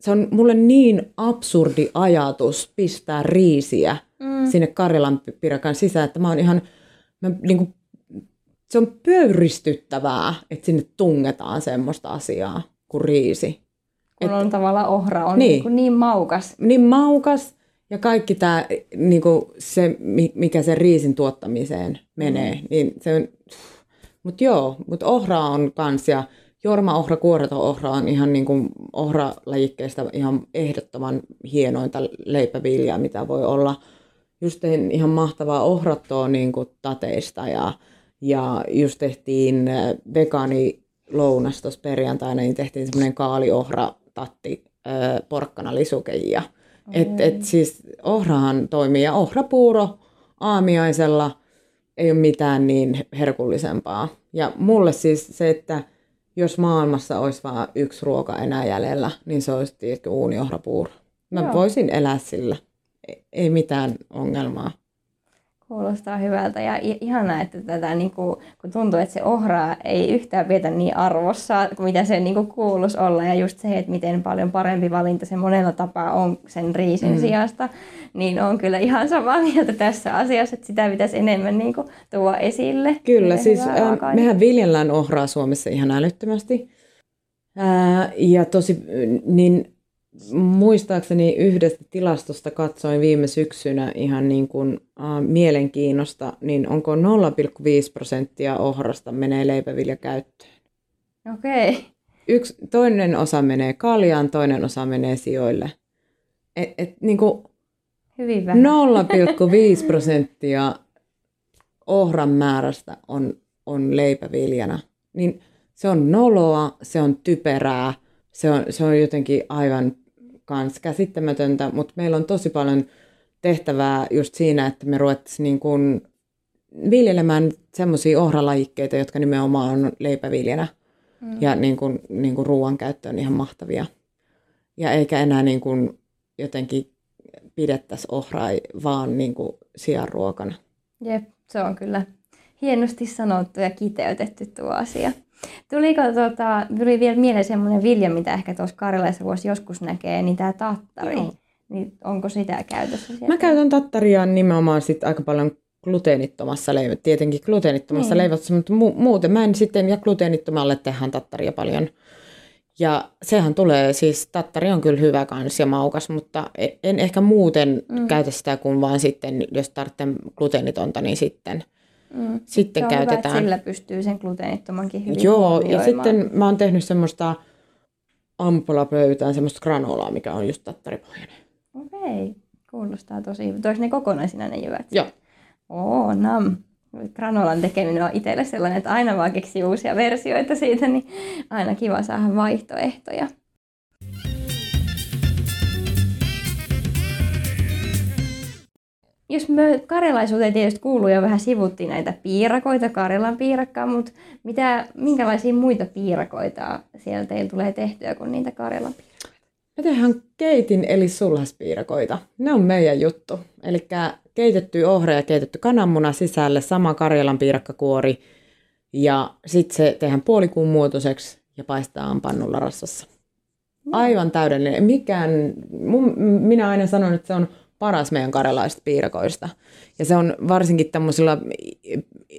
se on mulle niin absurdi ajatus pistää riisiä mm. sinne Karjalan pirakan sisään, että mä oon ihan, mä niin kuin, se on pöyristyttävää, että sinne tungetaan semmoista asiaa kuin riisi. Kun Et, on tavallaan ohra, on niin, niin, niin maukas. Niin maukas ja kaikki tämä, niin se, mikä sen riisin tuottamiseen menee, mm. niin se on, mutta joo, mutta ohra on kans ja Jorma ohra, kuoreton ohra on ihan niin kuin ohralajikkeista ihan ehdottoman hienointa leipäviljaa, mitä voi olla. Just tein ihan mahtavaa ohrattoa niin kuin tateista ja, ja just tehtiin äh, vegaani lounas tuossa perjantaina, niin tehtiin semmoinen kaaliohra tatti äh, porkkana lisukejia. Mm. Et, et siis ohrahan toimii ja ohrapuuro aamiaisella ei ole mitään niin herkullisempaa. Ja mulle siis se, että jos maailmassa olisi vain yksi ruoka enää jäljellä, niin se olisi tietysti uuniohrapuuro. Mä Joo. voisin elää sillä. Ei mitään ongelmaa. Kuulostaa hyvältä ja ihanaa, että tätä, niin kuin, kun tuntuu, että se ohraa ei yhtään vietä niin arvossa kuin mitä se niin kuin, kuuluisi olla. Ja just se, että miten paljon parempi valinta se monella tapaa on sen riisin mm. sijasta, niin on kyllä ihan samaa mieltä tässä asiassa, että sitä pitäisi enemmän niin kuin, tuoda esille. Kyllä, siis äh, mehän viljellään ohraa Suomessa ihan älyttömästi. Ää, ja tosi, niin muistaakseni yhdestä tilastosta katsoin viime syksynä ihan niin kuin, äh, mielenkiinnosta, niin onko 0,5 prosenttia ohrasta menee leipäviljakäyttöön. Okei. Okay. Yksi, toinen osa menee kaljaan, toinen osa menee sijoille. Et, et, niin kuin Hyvin vähän. 0,5 prosenttia ohran määrästä on, on leipäviljana. Niin se on noloa, se on typerää, se on, se on jotenkin aivan kans käsittämätöntä, mutta meillä on tosi paljon tehtävää just siinä, että me ruvettaisiin niin kuin viljelemään semmoisia ohralajikkeita, jotka nimenomaan on leipäviljenä mm. ja niin kuin, niin kuin ruoan käyttöön ihan mahtavia. Ja eikä enää niin kuin jotenkin pidettäisi ohraa vaan niin kuin sianruokana. Jep, se on kyllä hienosti sanottu ja kiteytetty tuo asia. Tuliko tota, tuli vielä mieleen semmoinen vilja, mitä ehkä tuossa Karjalaisessa voisi joskus näkee, niin tämä tattari. Joo. Niin onko sitä käytössä sieltä? Mä käytän tattaria nimenomaan sit aika paljon gluteenittomassa leivässä, tietenkin gluteenittomassa niin. leivässä, mutta mu- muuten mä en sitten, ja gluteenittomalle tehdään tattaria paljon. Ja sehän tulee, siis tattari on kyllä hyvä kans ja maukas, mutta e-, en ehkä muuten mm. käytä sitä kuin vaan sitten, jos tarvitsee gluteenitonta, niin sitten – Mm. Sitten se on käytetään. Hyvä, sillä pystyy sen gluteenittomankin hyvin Joo, ja sitten mä oon tehnyt semmoista ampulapöytään semmoista granolaa, mikä on just tattaripohjainen. Okei, kuulostaa tosi hyvä. Toisi ne kokonaisina ne jyvät? Joo. Oo, nam. Granolan tekeminen on itselle sellainen, että aina vaan keksii uusia versioita siitä, niin aina kiva saada vaihtoehtoja. Jos me karjalaisuuteen tietysti kuuluu jo vähän sivuttiin näitä piirakoita, Karjalan piirakkaa, mutta mitä, minkälaisia muita piirakoita siellä teillä tulee tehtyä kuin niitä Karjalan piirakoita? Me tehdään keitin eli sulhaspiirakoita. Ne on meidän juttu. Eli keitetty ohra ja keitetty kananmuna sisälle, sama Karjalan piirakkakuori. Ja sitten se tehdään puolikuun muotoiseksi ja paistetaan pannulla rassassa. Aivan täydellinen. Mikään, mun, minä aina sanon, että se on paras meidän karjalaisista piirakoista. Ja se on varsinkin tämmöisillä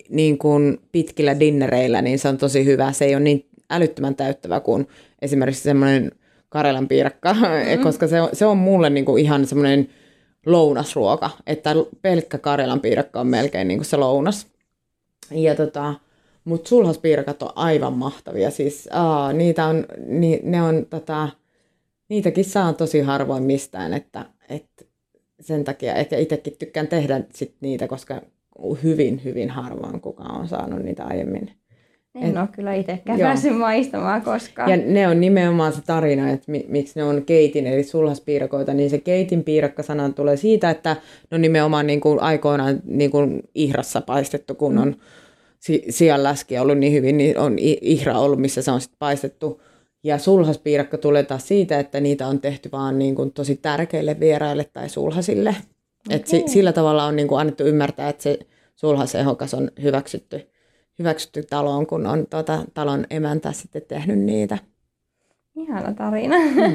niin kuin pitkillä dinnereillä, niin se on tosi hyvä. Se ei ole niin älyttömän täyttävä kuin esimerkiksi semmoinen Karjalan piirakka, mm-hmm. koska se on, se on mulle niin kuin ihan semmoinen lounasruoka, että pelkkä Karjalan piirakka on melkein niin kuin se lounas. Ja tota, mutta sulhaspiirakat on aivan mahtavia. Siis, aa, niitä on, ni, ne on, tota, niitäkin saa tosi harvoin mistään, että, että sen takia ehkä itsekin tykkään tehdä sit niitä, koska hyvin, hyvin harvoin kukaan on saanut niitä aiemmin. En Et, ole kyllä itsekään päässyt maistamaan koskaan. Ja ne on nimenomaan se tarina, että mi, miksi ne on keitin, eli sulhaspiirakoita, niin se keitin piirakka-sana tulee siitä, että ne on nimenomaan niin kuin aikoinaan niin kuin ihrassa paistettu, kun on si, sianläski ollut niin hyvin, niin on ihra ollut, missä se on sitten paistettu ja sulhaspiirakka tulee taas siitä, että niitä on tehty vaan niin kuin tosi tärkeille vieraille tai sulhasille. Okay. Et si, sillä tavalla on niin kuin annettu ymmärtää, että se sulhasehokas on hyväksytty, hyväksytty taloon, kun on tuota, talon emäntä sitten tehnyt niitä. Ihana tarina. Mm.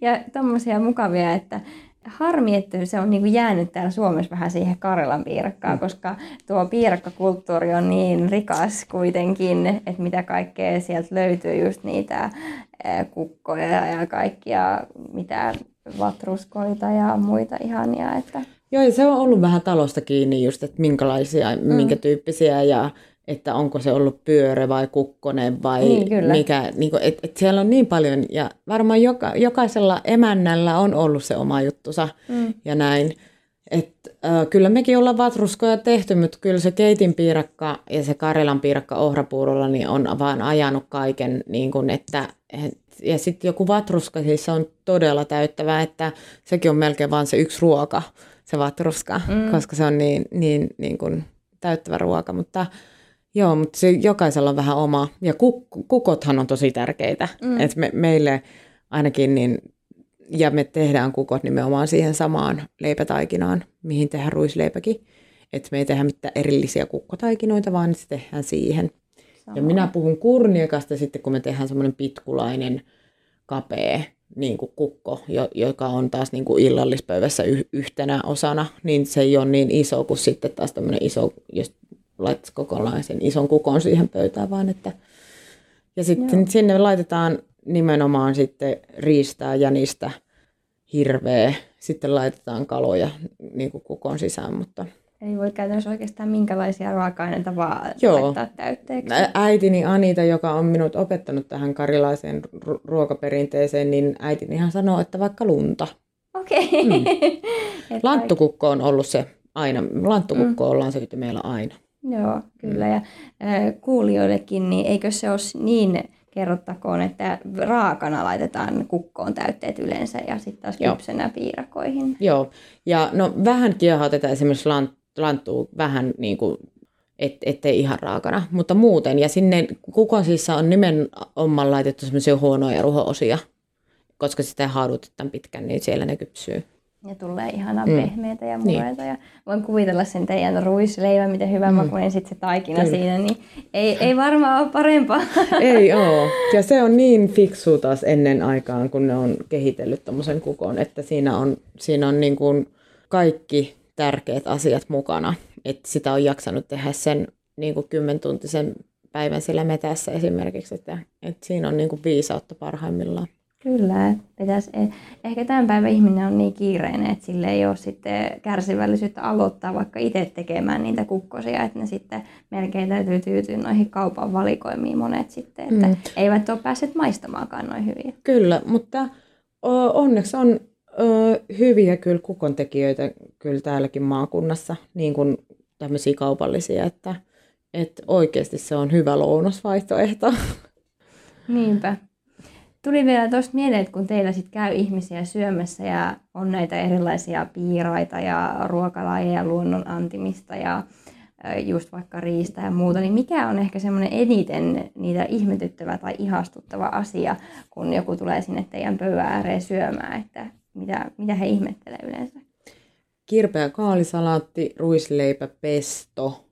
ja tommosia mukavia, että harmi, että se on niin jäänyt täällä Suomessa vähän siihen Karjalan piirakkaan, mm. koska tuo piirakkakulttuuri on niin rikas kuitenkin, että mitä kaikkea sieltä löytyy, just niitä kukkoja ja kaikkia, mitä vatruskoita ja muita ihania. Että... Joo, ja se on ollut vähän talosta kiinni just, että minkälaisia, mm. minkä tyyppisiä ja että onko se ollut pyörä vai kukkonen vai niin, mikä. Niin kuin, et, et siellä on niin paljon ja varmaan joka, jokaisella emännällä on ollut se oma juttusa mm. ja näin. Et, äh, kyllä mekin ollaan vatruskoja tehty, mutta kyllä se keitin piirakka ja se Karjalan piirakka ohrapuurolla niin on vaan ajanut kaiken, niin kuin, että et, ja sitten joku vatruska siis on todella täyttävä, että sekin on melkein vain se yksi ruoka, se vatruska, mm. koska se on niin, niin, niin kuin täyttävä ruoka, mutta Joo, mutta se jokaisella on vähän oma. Ja kuk, kukothan on tosi tärkeitä. Mm. Et me, meille ainakin, niin, ja me tehdään kukot nimenomaan siihen samaan leipätaikinaan, mihin tehdään ruisleipäkin. Että me ei tehdä mitään erillisiä kukkotaikinoita, vaan se tehdään siihen. Sama. Ja minä puhun kurniakasta sitten, kun me tehdään semmoinen pitkulainen kapea niin kuin kukko, joka on taas niin kuin illallispöydässä yhtenä osana, niin se ei ole niin iso kuin sitten taas tämmöinen iso, jos laittaisi kokonaisen ison kukon siihen pöytään, vaan että ja sitten Joo. sinne laitetaan nimenomaan sitten riistää, jänistä, hirveä, sitten laitetaan kaloja niin kuin kukon sisään, mutta ei voi käytännössä oikeastaan minkälaisia raaka-aineita vaan Joo. laittaa täytteeksi. Äitini Anita, joka on minut opettanut tähän karilaiseen ruokaperinteeseen, niin äitini sanoo, että vaikka lunta. Okei. Okay. Mm. Lanttukukko on ollut se aina. Lanttukukko mm. ollaan syöty meillä aina. Joo, kyllä. Ja äh, kuulijoillekin, niin eikö se ole niin, kerrottakoon, että raakana laitetaan kukkoon täytteet yleensä ja sitten taas kypsenä piirakoihin. Joo, ja no vähän kiehautetaan esimerkiksi lant, lanttuu vähän niin kuin et, ettei ihan raakana, mutta muuten. Ja sinne kukon sisään on nimenomaan laitettu semmoisia huonoja ruho-osia, koska sitä haadutetaan pitkän, niin siellä ne kypsyy ja tulee ihana mm. pehmeitä ja mureita. Niin. Ja voin kuvitella sen teidän ruisleivän, miten hyvä mm. makuinen sitten se taikina Kyllä. siinä, niin ei, ei varmaan ole parempaa. Ei ole. Ja se on niin fiksu taas ennen aikaan, kun ne on kehitellyt tuommoisen kukon, että siinä on, siinä on niin kuin kaikki tärkeät asiat mukana. Että sitä on jaksanut tehdä sen niin kuin kymmentuntisen päivän siellä metässä esimerkiksi, että, että siinä on niin kuin viisautta parhaimmillaan. Kyllä, pitäisi, eh, ehkä tämän päivän ihminen on niin kiireinen, että sille ei ole sitten kärsivällisyyttä aloittaa vaikka itse tekemään niitä kukkosia, että ne sitten melkein täytyy tyytyä noihin kaupan valikoimiin monet sitten, että mm. eivät ole päässeet maistamaankaan noin hyviä. Kyllä, mutta onneksi on hyviä kyllä kukontekijöitä kyllä täälläkin maakunnassa, niin kuin tämmöisiä kaupallisia, että, että oikeasti se on hyvä lounasvaihtoehto. Niinpä. Tuli vielä tuosta mieleen, että kun teillä sit käy ihmisiä syömässä ja on näitä erilaisia piiraita ja ruokalajeja, luonnon antimista ja just vaikka riistä ja muuta, niin mikä on ehkä semmoinen eniten niitä ihmetyttävä tai ihastuttava asia, kun joku tulee sinne teidän pöydän ääreen syömään, että mitä, mitä he ihmettelee yleensä? Kirpeä kaalisalaatti, ruisleipä, pesto.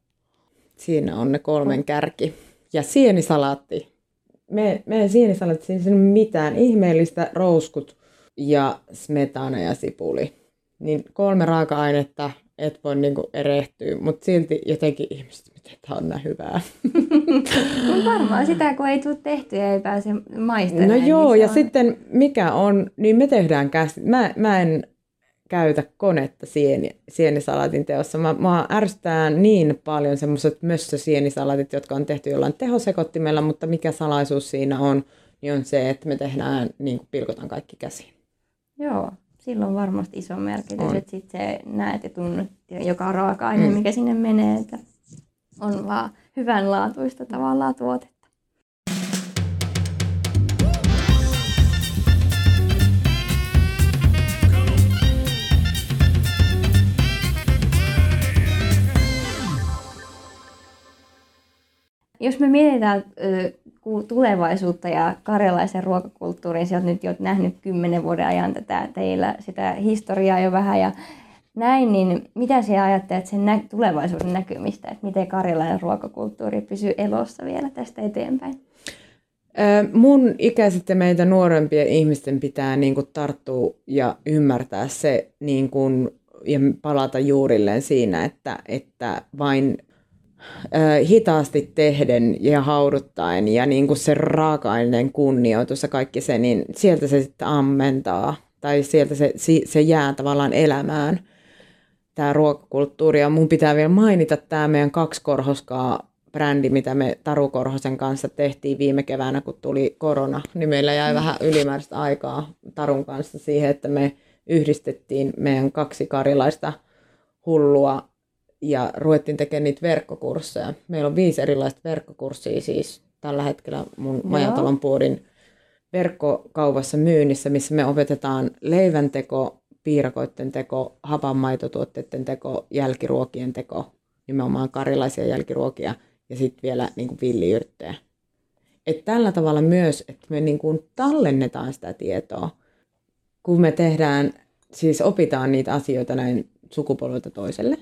Siinä on ne kolmen kärki. Ja sienisalaatti, me, meidän sienisalatissa ei mitään ihmeellistä, rouskut ja smetana ja sipuli. Niin kolme raaka-ainetta, et voi niinku erehtyä, mutta silti jotenkin ihmiset, miten tämä on näin hyvää. no varmaan sitä, kun ei tule tehtyä, ei pääse maistamaan. No joo, niin ja on... sitten mikä on, niin me tehdään käsi. Mä, mä en käytä konetta sieni, sienisalatin teossa. Mä, mä ärsytään niin paljon semmoiset mössösienisalatit, jotka on tehty jollain tehosekottimella, mutta mikä salaisuus siinä on, niin on se, että me tehdään, niin kuin pilkotaan kaikki käsiin. Joo, silloin varmasti iso merkitys, että sitten se näet ja tunnet joka raaka-aine, mm. mikä sinne menee, että on vaan hyvänlaatuista tavallaan tuote. Jos me mietitään tulevaisuutta ja karjalaisen ruokakulttuurin, sä oot nyt jo nähnyt kymmenen vuoden ajan tätä teillä sitä historiaa jo vähän ja näin, niin mitä sinä ajattelet sen nä- tulevaisuuden näkymistä, että miten karjalainen ruokakulttuuri pysyy elossa vielä tästä eteenpäin? Mun ikäiset ja meitä nuorempien ihmisten pitää niin kuin tarttua ja ymmärtää se niin kuin, ja palata juurilleen siinä, että, että vain hitaasti tehden ja hauduttaen ja niin kuin se raaka-aineen kunnioitus ja kaikki se, niin sieltä se sitten ammentaa tai sieltä se, se jää tavallaan elämään tämä ruokakulttuuri. Ja mun pitää vielä mainita tämä meidän kaksikorhoskaa brändi, mitä me Taru Korhosen kanssa tehtiin viime keväänä, kun tuli korona, niin meillä jäi mm. vähän ylimääräistä aikaa Tarun kanssa siihen, että me yhdistettiin meidän kaksi karilaista hullua ja ruvettiin tekemään niitä verkkokursseja. Meillä on viisi erilaista verkkokurssia siis tällä hetkellä mun no. Majatalon puodin verkkokaupassa myynnissä, missä me opetetaan leivänteko, piirakoiden teko, hapanmaitotuotteiden teko, jälkiruokien teko, nimenomaan karilaisia jälkiruokia – ja sitten vielä niin kuin villiyrttejä. Et tällä tavalla myös, että me niin kuin tallennetaan sitä tietoa, kun me tehdään, siis opitaan niitä asioita näin sukupolvelta toiselle,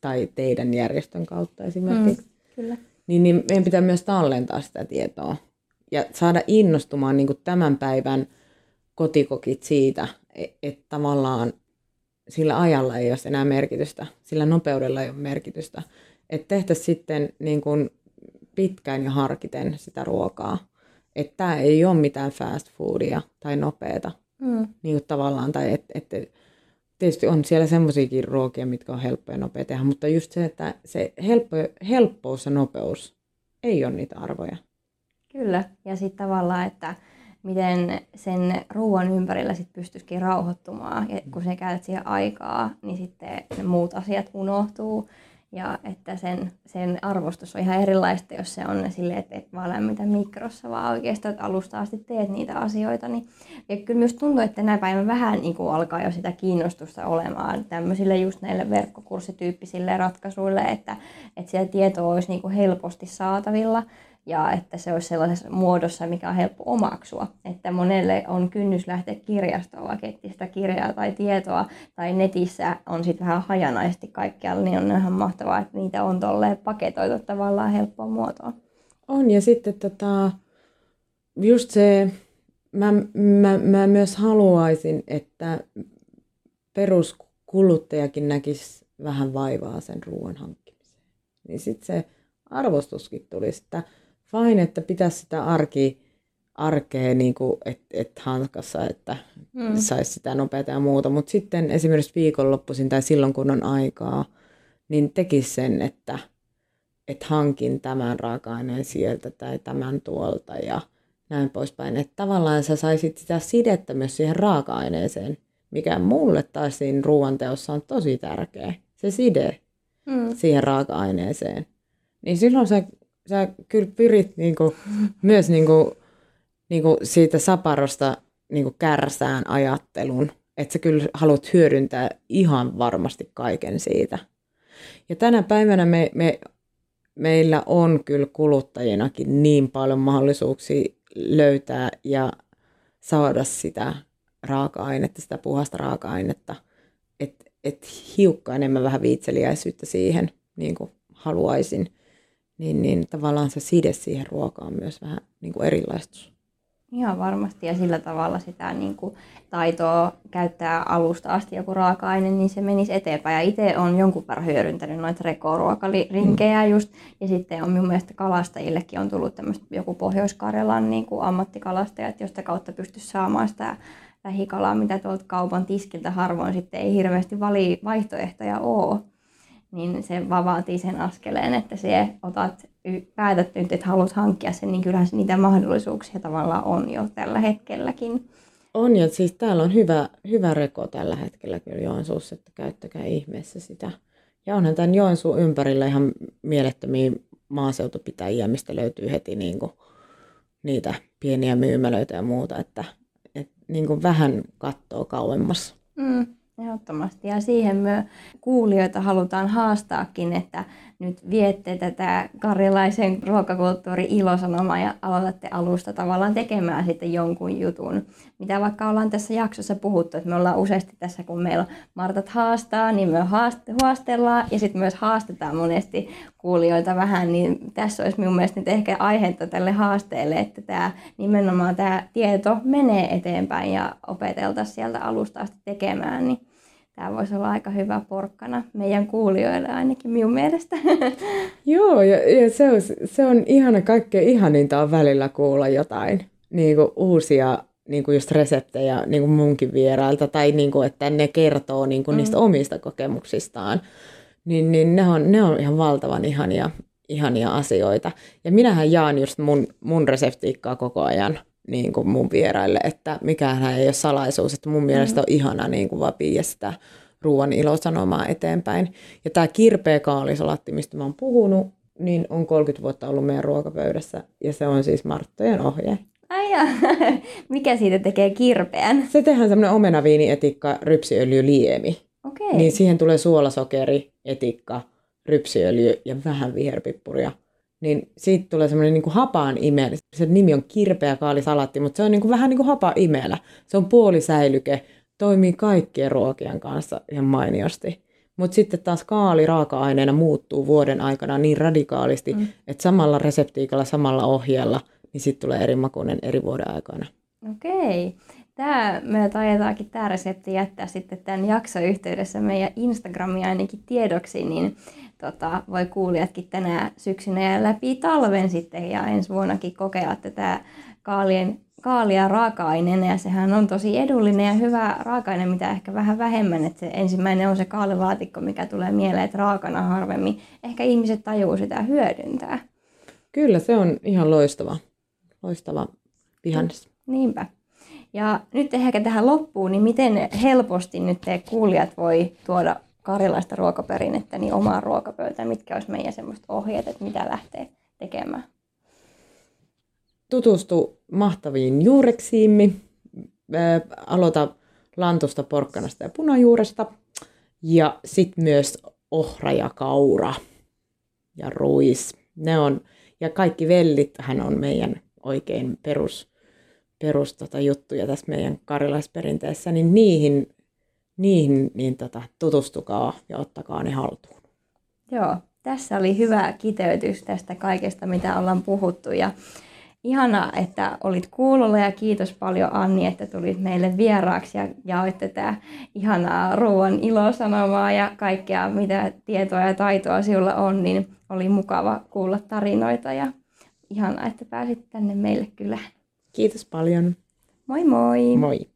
tai teidän järjestön kautta esimerkiksi, mm, kyllä. Niin, niin meidän pitää myös tallentaa sitä tietoa ja saada innostumaan niin tämän päivän kotikokit siitä, että et tavallaan sillä ajalla ei ole enää merkitystä, sillä nopeudella ei ole merkitystä, että tehtäisiin sitten niin kuin pitkään ja harkiten sitä ruokaa. Että tämä ei ole mitään fast foodia tai nopeata. Mm. Niin kuin tavallaan, tai et, et, tietysti on siellä semmoisiakin ruokia, mitkä on helppoja ja nopea tehdä, mutta just se, että se helppo, helppous ja nopeus ei ole niitä arvoja. Kyllä, ja sitten tavallaan, että miten sen ruoan ympärillä sit pystyisikin rauhoittumaan, ja kun se käytät siihen aikaa, niin sitten ne muut asiat unohtuu ja että sen, sen arvostus on ihan erilaista, jos se on silleen, että et vaan lämmitä mikrossa, vaan oikeastaan että alusta asti teet niitä asioita. Niin, ja kyllä myös tuntuu, että tänä päivänä vähän niin kuin alkaa jo sitä kiinnostusta olemaan tämmöisille just näille verkkokurssityyppisille ratkaisuille, että, että sitä tietoa olisi niin kuin helposti saatavilla ja että se olisi sellaisessa muodossa, mikä on helppo omaksua. Että monelle on kynnys lähteä kirjastoon, vaikka sitä kirjaa tai tietoa, tai netissä on sitten vähän hajanaisesti kaikkialla, niin on ihan mahtavaa, että niitä on tolleen paketoitu tavallaan helppoa muotoa. On, ja sitten tota, just se, mä, mä, mä myös haluaisin, että peruskuluttajakin näkisi vähän vaivaa sen ruoan hankkimiseen. Niin sitten se arvostuskin tulisi, että fine, että pitäisi sitä arki, arkea niin että et hanskassa, että mm. saisi sitä nopeata ja muuta. Mutta sitten esimerkiksi viikonloppuisin tai silloin, kun on aikaa, niin tekisi sen, että et hankin tämän raaka-aineen sieltä tai tämän tuolta ja näin poispäin. Että tavallaan sä saisit sitä sidettä myös siihen raaka-aineeseen, mikä mulle taas siinä ruoanteossa on tosi tärkeä. Se side mm. siihen raaka-aineeseen. Niin silloin se sä kyllä pyrit niinku, myös niinku, niinku siitä saparosta niinku kärsään ajattelun, että sä kyllä haluat hyödyntää ihan varmasti kaiken siitä. Ja tänä päivänä me, me, meillä on kyllä kuluttajinakin niin paljon mahdollisuuksia löytää ja saada sitä raaka-ainetta, sitä puhasta raaka-ainetta, että et hiukka enemmän vähän viitseliäisyyttä siihen niin kuin haluaisin niin, niin tavallaan se side siihen ruokaan myös vähän niin kuin erilaistus. Ihan varmasti ja sillä tavalla sitä niin kuin, taitoa käyttää alusta asti joku raaka-aine, niin se menisi eteenpäin. Ja itse olen jonkun verran hyödyntänyt noita rekoruokarinkejä mm. just. Ja sitten on minun mielestä kalastajillekin on tullut tämmöistä joku Pohjois-Karjalan niin kuin ammattikalastajat, josta kautta pystyisi saamaan sitä lähikalaa, mitä tuolta kaupan tiskiltä harvoin sitten ei hirveästi vali vaihtoehtoja ole niin se vaan vaatii sen askeleen, että se otat, päätät nyt, että haluat hankkia sen, niin kyllähän niitä mahdollisuuksia tavallaan on jo tällä hetkelläkin. On, ja siis täällä on hyvä, hyvä reko tällä hetkellä kyllä Joensuussa, että käyttäkää ihmeessä sitä. Ja onhan tämän Joensuun ympärillä ihan mielettömiä maaseutupitäjiä, mistä löytyy heti niin kuin niitä pieniä myymälöitä ja muuta, että, että niin kuin vähän katsoo kauemmas. Mm. Ehdottomasti. Ja siihen me kuulijoita halutaan haastaakin, että nyt viette tätä karjalaisen ruokakulttuuri ilosanomaa ja aloitatte alusta tavallaan tekemään sitten jonkun jutun. Mitä vaikka ollaan tässä jaksossa puhuttu, että me ollaan useasti tässä, kun meillä Martat haastaa, niin me haastellaan ja sitten myös haastetaan monesti kuulijoita vähän, niin tässä olisi minun mielestä nyt ehkä aihetta tälle haasteelle, että tämä nimenomaan tämä tieto menee eteenpäin ja opeteltaisiin sieltä alusta asti tekemään, niin tämä voisi olla aika hyvä porkkana meidän kuulijoille ainakin minun mielestä. Joo, ja, ja se, on, se on ihana, kaikkein ihaninta on välillä kuulla jotain niin kuin uusia niin kuin just reseptejä niin kuin munkin vierailta, tai niin kuin, että ne kertoo niin kuin mm. niistä omista kokemuksistaan. Niin, niin ne, on, ne on ihan valtavan ihania, ihania asioita. Ja minähän jaan just mun, mun reseptiikkaa koko ajan niin kuin mun vieraille, että mikään ei ole salaisuus, että mun mielestä on ihana niin kuin vaan sitä ruoan ilosanomaa eteenpäin. Ja tämä kirpeä kaalisolatti, mistä mä oon puhunut, niin on 30 vuotta ollut meidän ruokapöydässä ja se on siis Marttojen ohje. Ai ja. Mikä siitä tekee kirpeän? Se tehdään semmoinen omenaviinietikka, rypsiöljy, liemi. Okay. Niin siihen tulee suolasokeri, etikka, rypsiöljy ja vähän viherpippuria niin siitä tulee semmoinen niin hapaan imelä. Se nimi on kirpeä kaalisalaatti, mutta se on niin kuin, vähän niin kuin hapa imelä. Se on puolisäilyke, toimii kaikkien ruokien kanssa ihan mainiosti. Mutta sitten taas kaali raaka-aineena muuttuu vuoden aikana niin radikaalisti, mm. että samalla reseptiikalla, samalla ohjeella, niin sitten tulee eri makuinen eri vuoden aikana. Okei. Tämä, me taidetaankin tämä resepti jättää sitten tämän jaksoyhteydessä meidän Instagramia ainakin tiedoksi, niin tota, voi kuulijatkin tänä syksynä ja läpi talven sitten ja ensi vuonnakin kokeilla tätä kaalien, kaalia raaka-aineena ja sehän on tosi edullinen ja hyvä raaka-aine, mitä ehkä vähän vähemmän. Että se ensimmäinen on se kaalilaatikko, mikä tulee mieleen, että raakana harvemmin ehkä ihmiset tajuu sitä hyödyntää. Kyllä, se on ihan loistava, loistava vihannes. Niinpä. Ja nyt ehkä tähän loppuun, niin miten helposti nyt te kuulijat voi tuoda karilaista ruokaperinnettä niin omaan ruokapöytään, mitkä olisi meidän semmoista ohjeet, että mitä lähtee tekemään? Tutustu mahtaviin juureksiimme, aloita lantusta, porkkanasta ja punajuuresta ja sitten myös ohra ja kaura ja ruis. Ne on, ja kaikki vellit hän on meidän oikein perus, perus tota, juttuja tässä meidän karilaisperinteessä, niin niihin niihin niin tota, tutustukaa ja ottakaa ne haltuun. Joo, tässä oli hyvä kiteytys tästä kaikesta, mitä ollaan puhuttu. Ja ihana, että olit kuulolla ja kiitos paljon Anni, että tulit meille vieraaksi ja jaoit tätä ihanaa ruoan ilosanomaa ja kaikkea, mitä tietoa ja taitoa sinulla on, niin oli mukava kuulla tarinoita ja ihana, että pääsit tänne meille kylään. Kiitos paljon. Moi moi! Moi!